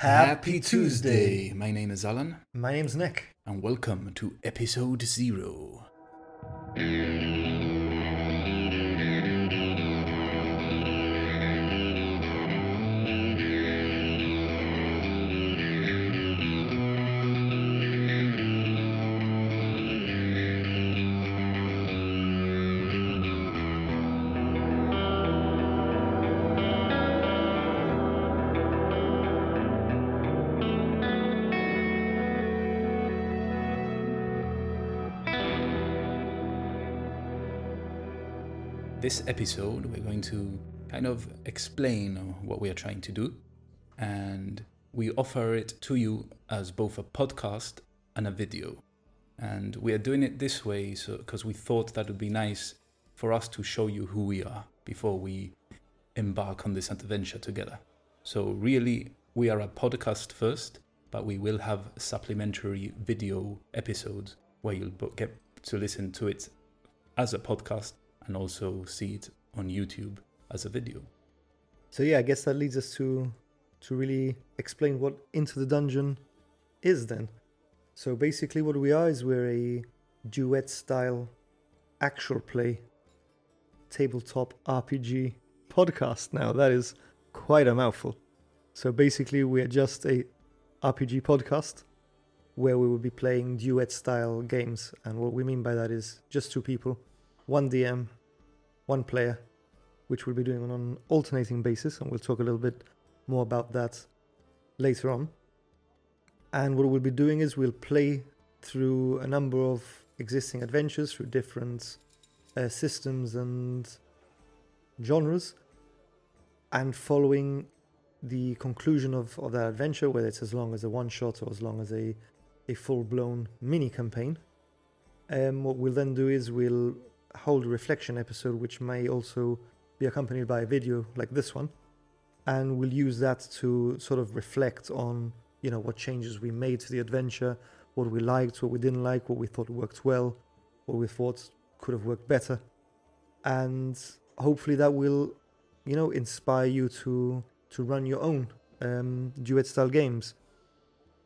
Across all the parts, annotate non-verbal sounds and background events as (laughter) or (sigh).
Happy Tuesday. My name is Alan, My name's Nick. and welcome to episode zero. This episode, we're going to kind of explain what we are trying to do, and we offer it to you as both a podcast and a video. And we are doing it this way so because we thought that would be nice for us to show you who we are before we embark on this adventure together. So really, we are a podcast first, but we will have supplementary video episodes where you'll get to listen to it as a podcast and also see it on YouTube as a video. So yeah, I guess that leads us to to really explain what Into the Dungeon is then. So basically what we are is we're a duet style actual play tabletop RPG podcast now. That is quite a mouthful. So basically we are just a RPG podcast where we will be playing duet style games and what we mean by that is just two people, one DM, one player, which we'll be doing on an alternating basis, and we'll talk a little bit more about that later on. And what we'll be doing is we'll play through a number of existing adventures through different uh, systems and genres, and following the conclusion of, of that adventure, whether it's as long as a one shot or as long as a, a full blown mini campaign. Um, what we'll then do is we'll hold a reflection episode, which may also be accompanied by a video like this one, and we'll use that to sort of reflect on you know what changes we made to the adventure, what we liked, what we didn't like, what we thought worked well, what we thought could have worked better, and hopefully that will you know inspire you to to run your own um, duet style games.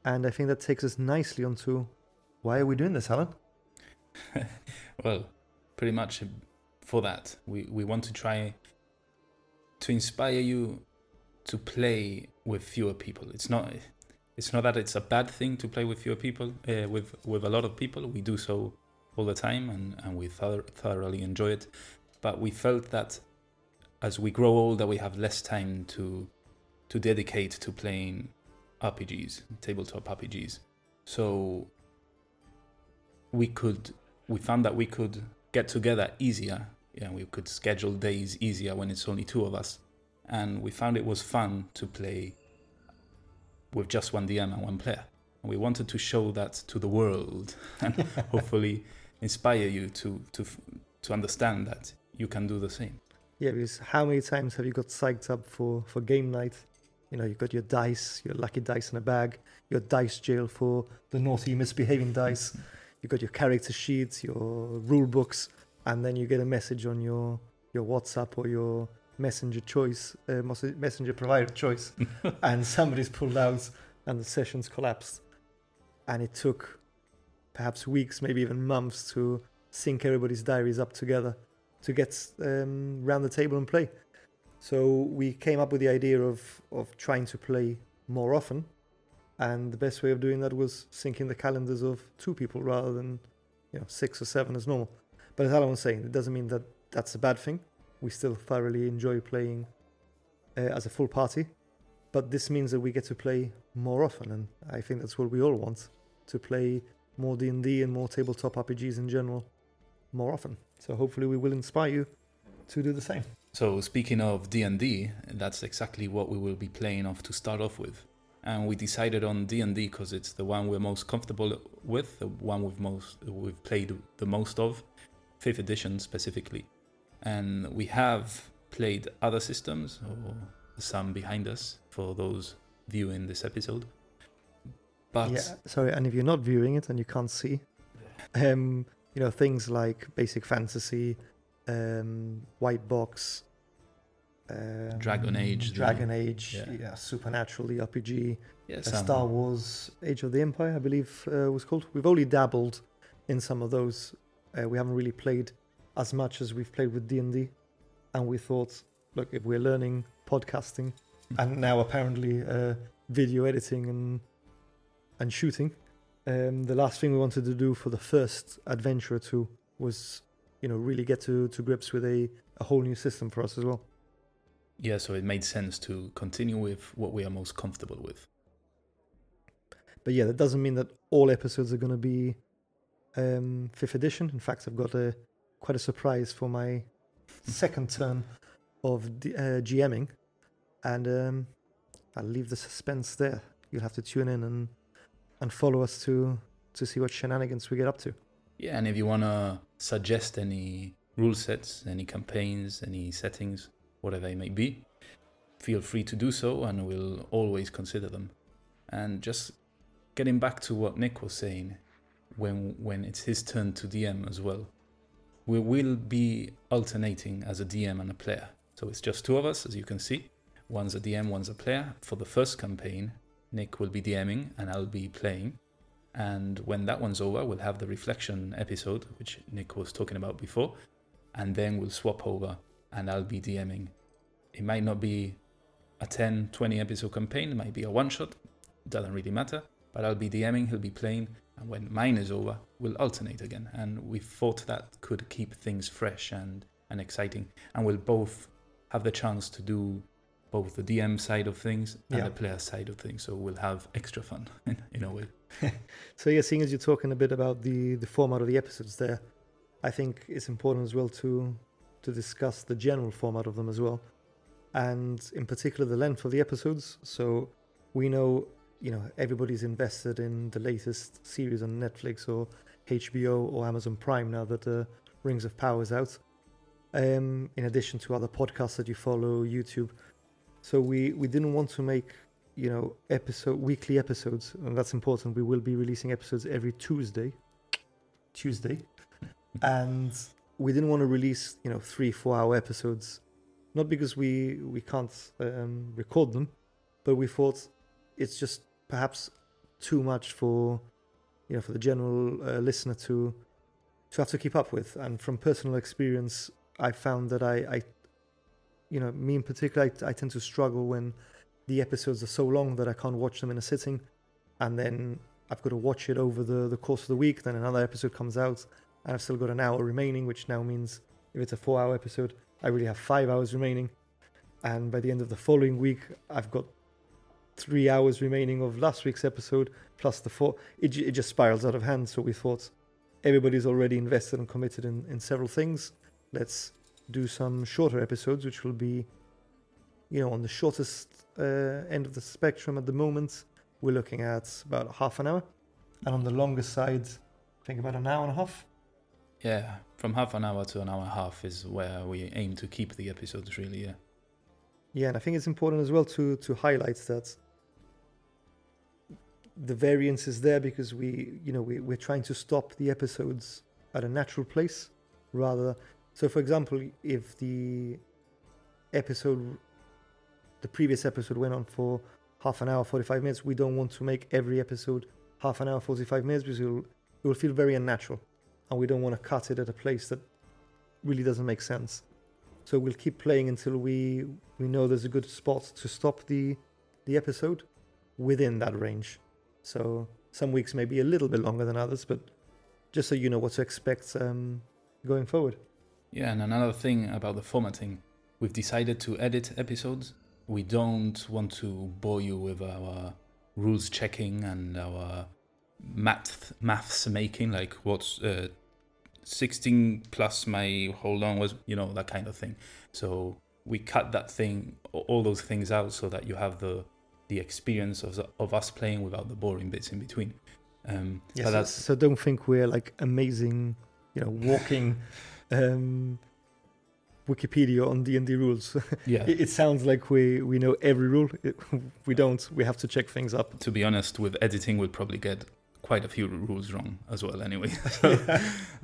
And I think that takes us nicely onto why are we doing this, Alan? (laughs) well, pretty much for that, we, we want to try to inspire you to play with fewer people. It's not it's not that it's a bad thing to play with fewer people, uh, with with a lot of people. We do so all the time, and and we thor- thoroughly enjoy it. But we felt that as we grow older, we have less time to to dedicate to playing RPGs, tabletop RPGs. So we could we found that we could get together easier. Yeah, we could schedule days easier when it's only two of us, and we found it was fun to play with just one DM and one player. And we wanted to show that to the world (laughs) and (laughs) hopefully inspire you to to to understand that you can do the same. Yeah, because how many times have you got psyched up for, for game night? You know, you've got your dice, your lucky dice in a bag, your dice jail for the naughty misbehaving dice, (laughs) you've got your character sheets, your rule books, and then you get a message on your, your WhatsApp or your messenger choice, uh, messenger provider choice, (laughs) and somebody's pulled out and the session's collapsed. And it took perhaps weeks, maybe even months to sync everybody's diaries up together to get um, round the table and play. So we came up with the idea of of trying to play more often, and the best way of doing that was syncing the calendars of two people rather than you know six or seven as normal. But as Alan was saying, it doesn't mean that that's a bad thing. We still thoroughly enjoy playing uh, as a full party, but this means that we get to play more often, and I think that's what we all want to play more D and D and more tabletop RPGs in general more often. So hopefully we will inspire you to do the same. So speaking of D&D, that's exactly what we will be playing off to start off with. And we decided on D&D because it's the one we're most comfortable with, the one we've most we've played the most of, 5th edition specifically. And we have played other systems or some behind us for those viewing this episode. But yeah, sorry, and if you're not viewing it and you can't see, um, you know things like basic fantasy, um, white box, um, Dragon Age, the- Dragon Age, yeah. yeah. Supernatural, the RPG, Yeah, uh, Star Wars: Edge of the Empire, I believe uh, was called. We've only dabbled in some of those. Uh, we haven't really played as much as we've played with D and D, and we thought, look, if we're learning podcasting and now apparently uh, video editing and and shooting, um, the last thing we wanted to do for the first adventure or two was, you know, really get to, to grips with a, a whole new system for us as well. Yeah, so it made sense to continue with what we are most comfortable with. But yeah, that doesn't mean that all episodes are going to be um, fifth edition. In fact, I've got a quite a surprise for my (laughs) second turn of D- uh, GMing, and um, I'll leave the suspense there. You'll have to tune in and and follow us to to see what shenanigans we get up to. Yeah, and if you want to suggest any rule sets, any campaigns, any settings, whatever they may be, feel free to do so and we'll always consider them. And just getting back to what Nick was saying, when when it's his turn to DM as well, we will be alternating as a DM and a player. So it's just two of us, as you can see. One's a DM, one's a player. For the first campaign, Nick will be DMing and I'll be playing. And when that one's over, we'll have the reflection episode, which Nick was talking about before. And then we'll swap over and I'll be DMing. It might not be a 10, 20 episode campaign, it might be a one shot, doesn't really matter. But I'll be DMing, he'll be playing. And when mine is over, we'll alternate again. And we thought that could keep things fresh and, and exciting. And we'll both have the chance to do both the DM side of things and Yeah. the player side of things. So we'll have extra fun (laughs) in, in a way. (laughs) So yeah, seeing as you're talking a bit about the the format of the episodes there, I think it's important as well to to discuss the general format of them as well, and in particular the length of the episodes. So we know you know everybody's invested in the latest series on Netflix or HBO or Amazon Prime now that uh, Rings of Power is out. Um, in addition to other podcasts that you follow, YouTube. So we we didn't want to make you know episode weekly episodes and that's important we will be releasing episodes every tuesday tuesday and we didn't want to release you know three four hour episodes. Not because we we can't um, record them but we thought it's just perhaps too much for you know for the general uh, listener to to have to keep up with. And from personal experience i found that i i you know me in particular i, I tend to struggle when the episodes are so long that I can't watch them in a sitting, and then I've got to watch it over the, the course of the week. Then another episode comes out, and I've still got an hour remaining, which now means if it's a four hour episode, I really have five hours remaining. And by the end of the following week, I've got three hours remaining of last week's episode plus the four. It, it just spirals out of hand. So we thought everybody's already invested and committed in, in several things. Let's do some shorter episodes, which will be, you know, on the shortest uh, end of the spectrum at the moment. We're looking at about half an hour, and on the longer side, think about an hour and a half. Yeah, from half an hour to an hour and a half is where we aim to keep the episodes, really. Yeah. Yeah, and I think it's important as well to to highlight that the variance is there because we, you know, we, we're trying to stop the episodes at a natural place rather. So, for example, if the episode, the previous episode went on for half an hour, 45 minutes, we don't want to make every episode half an hour, 45 minutes because it will, it will feel very unnatural. And we don't want to cut it at a place that really doesn't make sense. So we'll keep playing until we we know there's a good spot to stop the the episode within that range. So some weeks may be a little bit longer than others, but just so you know what to expect um, going forward. Yeah, and another thing about the formatting, we've decided to edit episodes. We don't want to bore you with our rules checking and our math maths making, like what's uh, 16 plus my hold on was, you know, that kind of thing. So we cut that thing, all those things out, so that you have the the experience of of us playing without the boring bits in between. Um, Yes, so, so don't think we're like amazing, you know, walking (laughs) um, Wikipedia on D and D rules. (laughs) yeah. it, it sounds like we we know every rule. It, (laughs) we don't. We have to check things up. to be honest, with editing, we'd probably get quite a few rules wrong as well. Anyway, (laughs) So-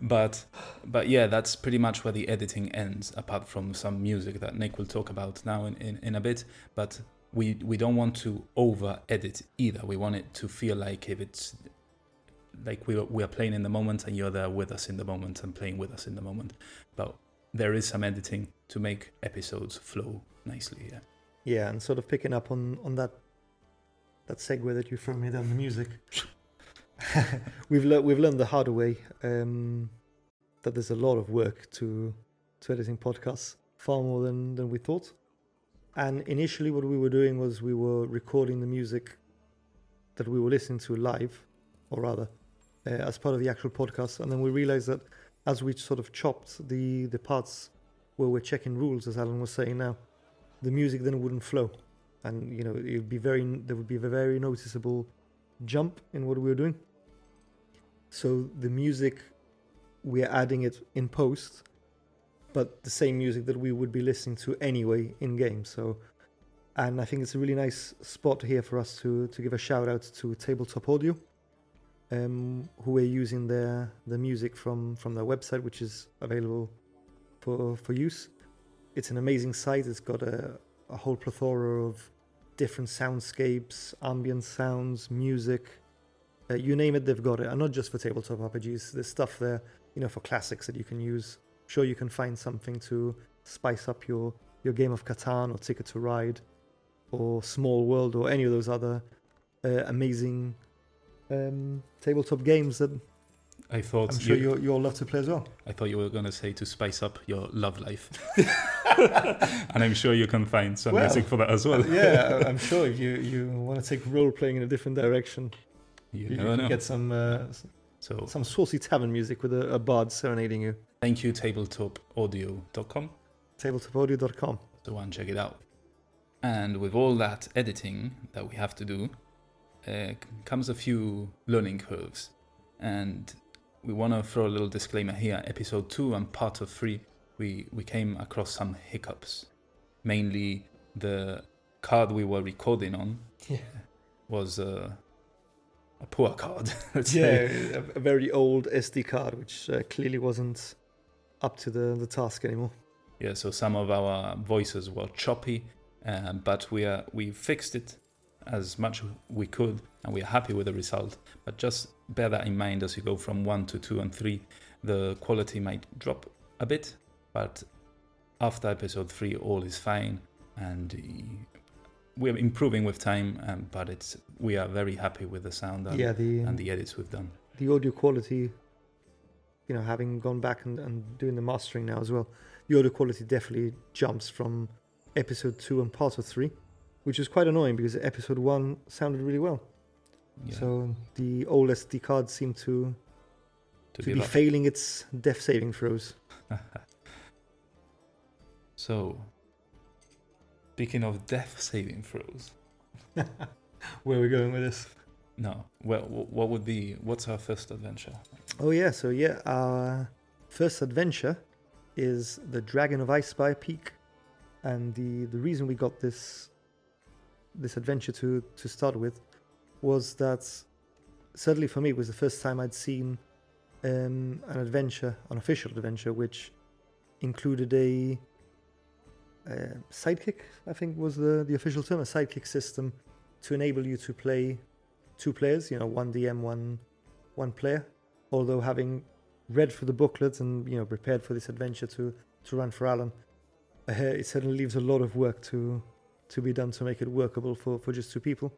but but yeah, that's pretty much where the editing ends. Apart from some music that Nick will talk about now in, in, in a bit, but we we don't want to over edit either. We want it to feel like if it's like we we are playing in the moment and you're there with us in the moment and playing with us in the moment. But there is some editing to make episodes flow nicely. Yeah. Yeah, and sort of picking up on on that that segue that you threw me down the music. (laughs) (laughs) we've learned we've learned the hard way um, that there's a lot of work to to editing podcasts, far more than than we thought. And initially, what we were doing was we were recording the music that we were listening to live, or rather, uh, as part of the actual podcast. And then we realized that as we sort of chopped the the parts where we're checking rules, as Alan was saying now, the music then wouldn't flow, and you know it would be very there would be a very noticeable jump in what we were doing. So the music we are adding it in post, but the same music that we would be listening to anyway in game. So, and I think it's a really nice spot here for us to to give a shout out to Tabletop Audio, um, who are using their the music from from their website, which is available for for use. It's an amazing site. It's got a, a whole plethora of different soundscapes, ambient sounds, music. Uh, you name it, they've got it. And not just for tabletop RPGs. There's stuff there, you know, for classics that you can use. Sure, you can find something to spice up your your game of Catan or Ticket to Ride or Small World or any of those other uh, amazing um, tabletop games that I thought I'm sure you, you, all love to play as well. I thought you were going to say to spice up your love life, (laughs) and I'm sure you can find some Well, music for that as well. yeah, (laughs) I'm sure if you, you want to take role playing in a different direction, you, you, never can know. get some uh, So some saucy tavern music with a, a bard serenading you. thank you, tabletopaudio.com. Tabletopaudio.com. So one check it out. And with all that editing that we have to do, uh, comes a few learning curves. And we want to throw a little disclaimer here. Episode two and part of three, we we came across some hiccups. Mainly, the card we were recording on (laughs) Yeah. was uh, a poor card. (laughs) Yeah, a, a very old SD card, which uh, clearly wasn't up to the, the task anymore. Yeah, so some of our voices were choppy, uh, but we are we fixed it as much we could, and we are happy with the result. But just bear that in mind as you go from one to two and three, the quality might drop a bit, but after episode three, all is fine, and we're improving with time. Um, but it's we are very happy with the sound and, yeah, the and the edits we've done. the audio quality, you know, having gone back and, and doing the mastering now as well, the audio quality definitely jumps from episode two and part of three, which is quite annoying because episode one sounded really well. Yeah, So the old SD card seemed to, to to be up. failing its death saving throws. (laughs) so, speaking of death saving throws. (laughs) Where are we going with this? No. Well, what would be? What's our first adventure? Oh yeah, so yeah, our first adventure is the Dragon of Icespire Peak, and the the reason we got this this adventure to to start with was that certainly for me it was the first time I'd seen um, an adventure, an official adventure, which included a uh, sidekick. I think was the the official term, a sidekick system to enable you to play two players. You know, one DM, one one player although having read through the booklet and you know prepared for this adventure to to run for Alan, uh, it certainly leaves a lot of work to to be done to make it workable for for just two people.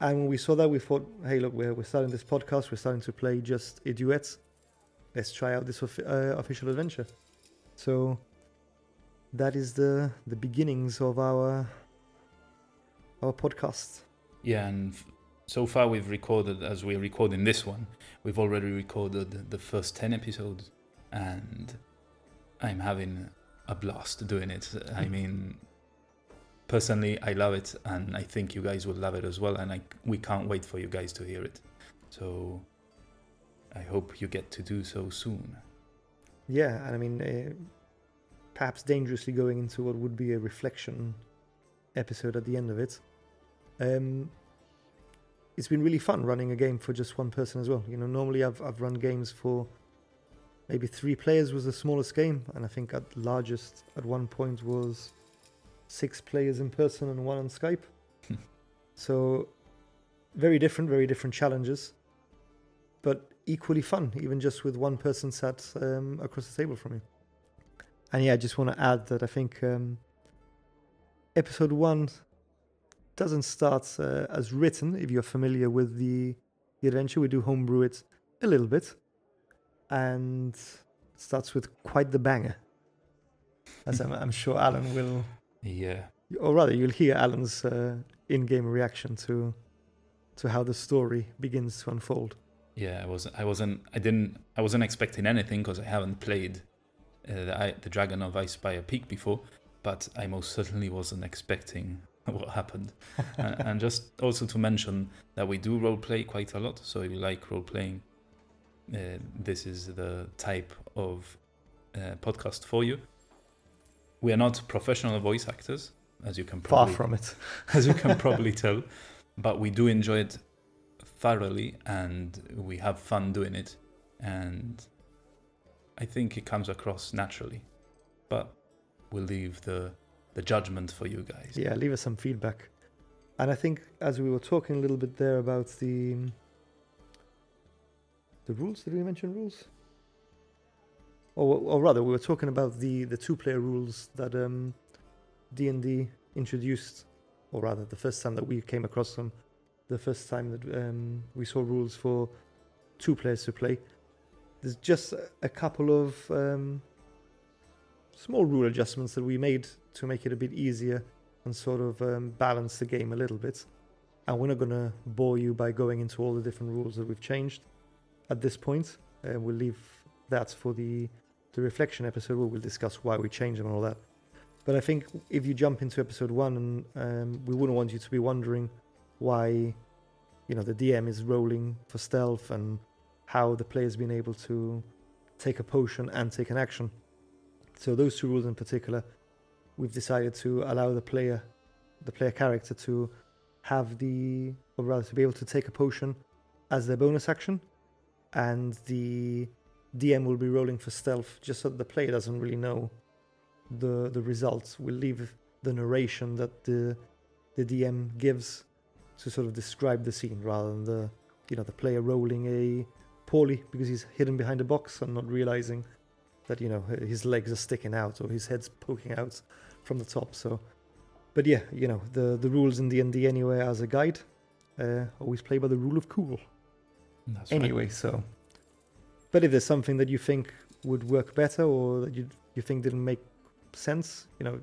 And when we saw that, we thought, hey, look, we're we're starting this podcast. We're starting to play just a duet. Let's try out this uh, official adventure. So that is the the beginnings of our our podcast. Yeah, and f- so far we've recorded, as we're recording this one, we've already recorded the first 10 episodes, and I'm having a blast doing it. I mean, personally, I love it, and I think you guys will love it as well, and I, we can't wait for you guys to hear it. So I hope you get to do so soon. Yeah, and I mean, uh, perhaps dangerously going into what would be a reflection episode at the end of it. Um, it's been really fun running a game for just one person as well. You know, normally I've I've run games for maybe three players was the smallest game, and I think at largest at one point was six players in person and one on Skype. (laughs) so very different, very different challenges, but equally fun, even just with one person sat um, across the table from you. And yeah, I just want to add that I think um, episode one doesn't start uh, as written. If you're familiar with the the adventure, we do homebrew it a little bit, and starts with quite the banger. As I'm, I'm sure Alan will, Yeah. or rather, you'll hear Alan's uh, in-game reaction to to how the story begins to unfold. Yeah, I wasn't. I wasn't. I didn't. I wasn't expecting anything because I haven't played the, I- the Dragon of a Peak before. But I most certainly wasn't expecting (laughs) what happened. (laughs) and, and just also to mention that we do role play quite a lot. So if you like role playing, uh, this is the type of uh, podcast for you. We are not professional voice actors, as you can Far from it. (laughs) as you can probably tell. But we do enjoy it thoroughly and we have fun doing it. And I think it comes across naturally. But we'll leave the, the judgment for you guys. Yeah, leave us some feedback. And I think as we were talking a little bit there about the the rules, did we mention rules? Or, or rather, we were talking about the the two player rules that um, D and D introduced, or rather, the first time that we came across them, the first time that um, we saw rules for two players to play. There's just a- couple of um, small rule adjustments that we made to make it a bit easier and sort of um, balance the game a little bit. And we're not going to bore you by going into all the different rules that we've changed at this point. Uh, we'll leave that for the the reflection episode where we'll discuss why we changed them and all that. But I think if you jump into episode one, and um, we wouldn't want you to be wondering why, you know, the DM is rolling for stealth and how the player's been able to take a potion and take an action. So those two rules in particular, we've decided to allow the player, the player character, to have the, or rather, to be able to take a potion as their bonus action, and the DM will be rolling for stealth, just so the player doesn't really know the the results. We'll leave the narration that the the DM gives to sort of describe the scene, rather than the you know the player rolling a poorly because he's hidden behind a box and not realizing that you know his legs are sticking out or his head's poking out from the top. So, but yeah, you know the the rules in D and D anyway as a guide. Uh, always play by the rule of cool. That's right. Anyway, so. But if there's something that you think would work better or that you you think didn't make sense, you know,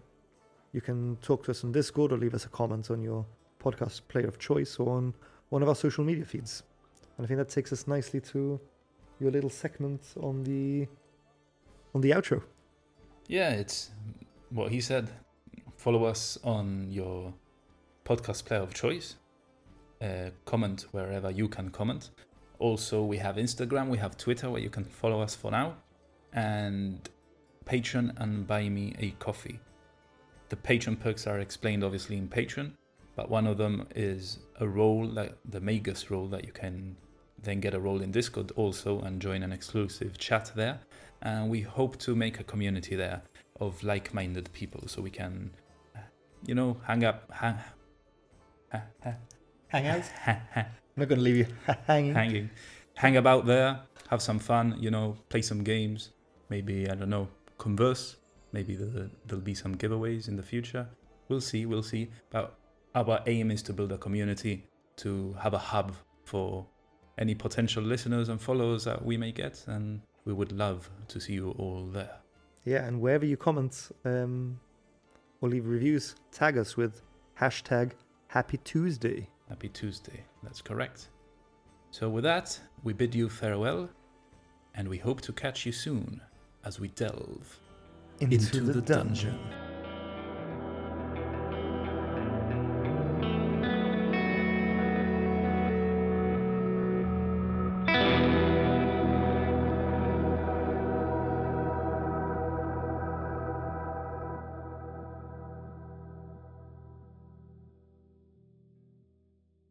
you can talk to us on Discord or leave us a comment on your podcast player of choice or on one of our social media feeds. And I think that takes us nicely to your little segment on the on the outro. Yeah, it's what he said. Follow us on your podcast player of choice. Uh, comment wherever you can comment. Also, we have Instagram, we have Twitter where you can follow us for now, and Patreon and buy me a coffee. The Patreon perks are explained obviously in Patreon, but one of them is a role like the Magus role that you can then get a role in Discord also and join an exclusive chat there. And we hope to make a community there of like-minded people so we can, you know, hang up, hang, ha, ha, Hang out. I'm not going to leave you hanging. hanging, hang about there, have some fun, you know, play some games, maybe I don't know, converse. Maybe the, there'll be some giveaways in the future. We'll see, we'll see. But our aim is to build a community to have a hub for any potential listeners and followers that we may get, and we would love to see you all there. Yeah, and wherever you comment um, or leave reviews, tag us with hashtag Happy Tuesday. Happy Tuesday. That's correct. So, with that, we bid you farewell, and we hope to catch you soon as we delve into, the, dungeon.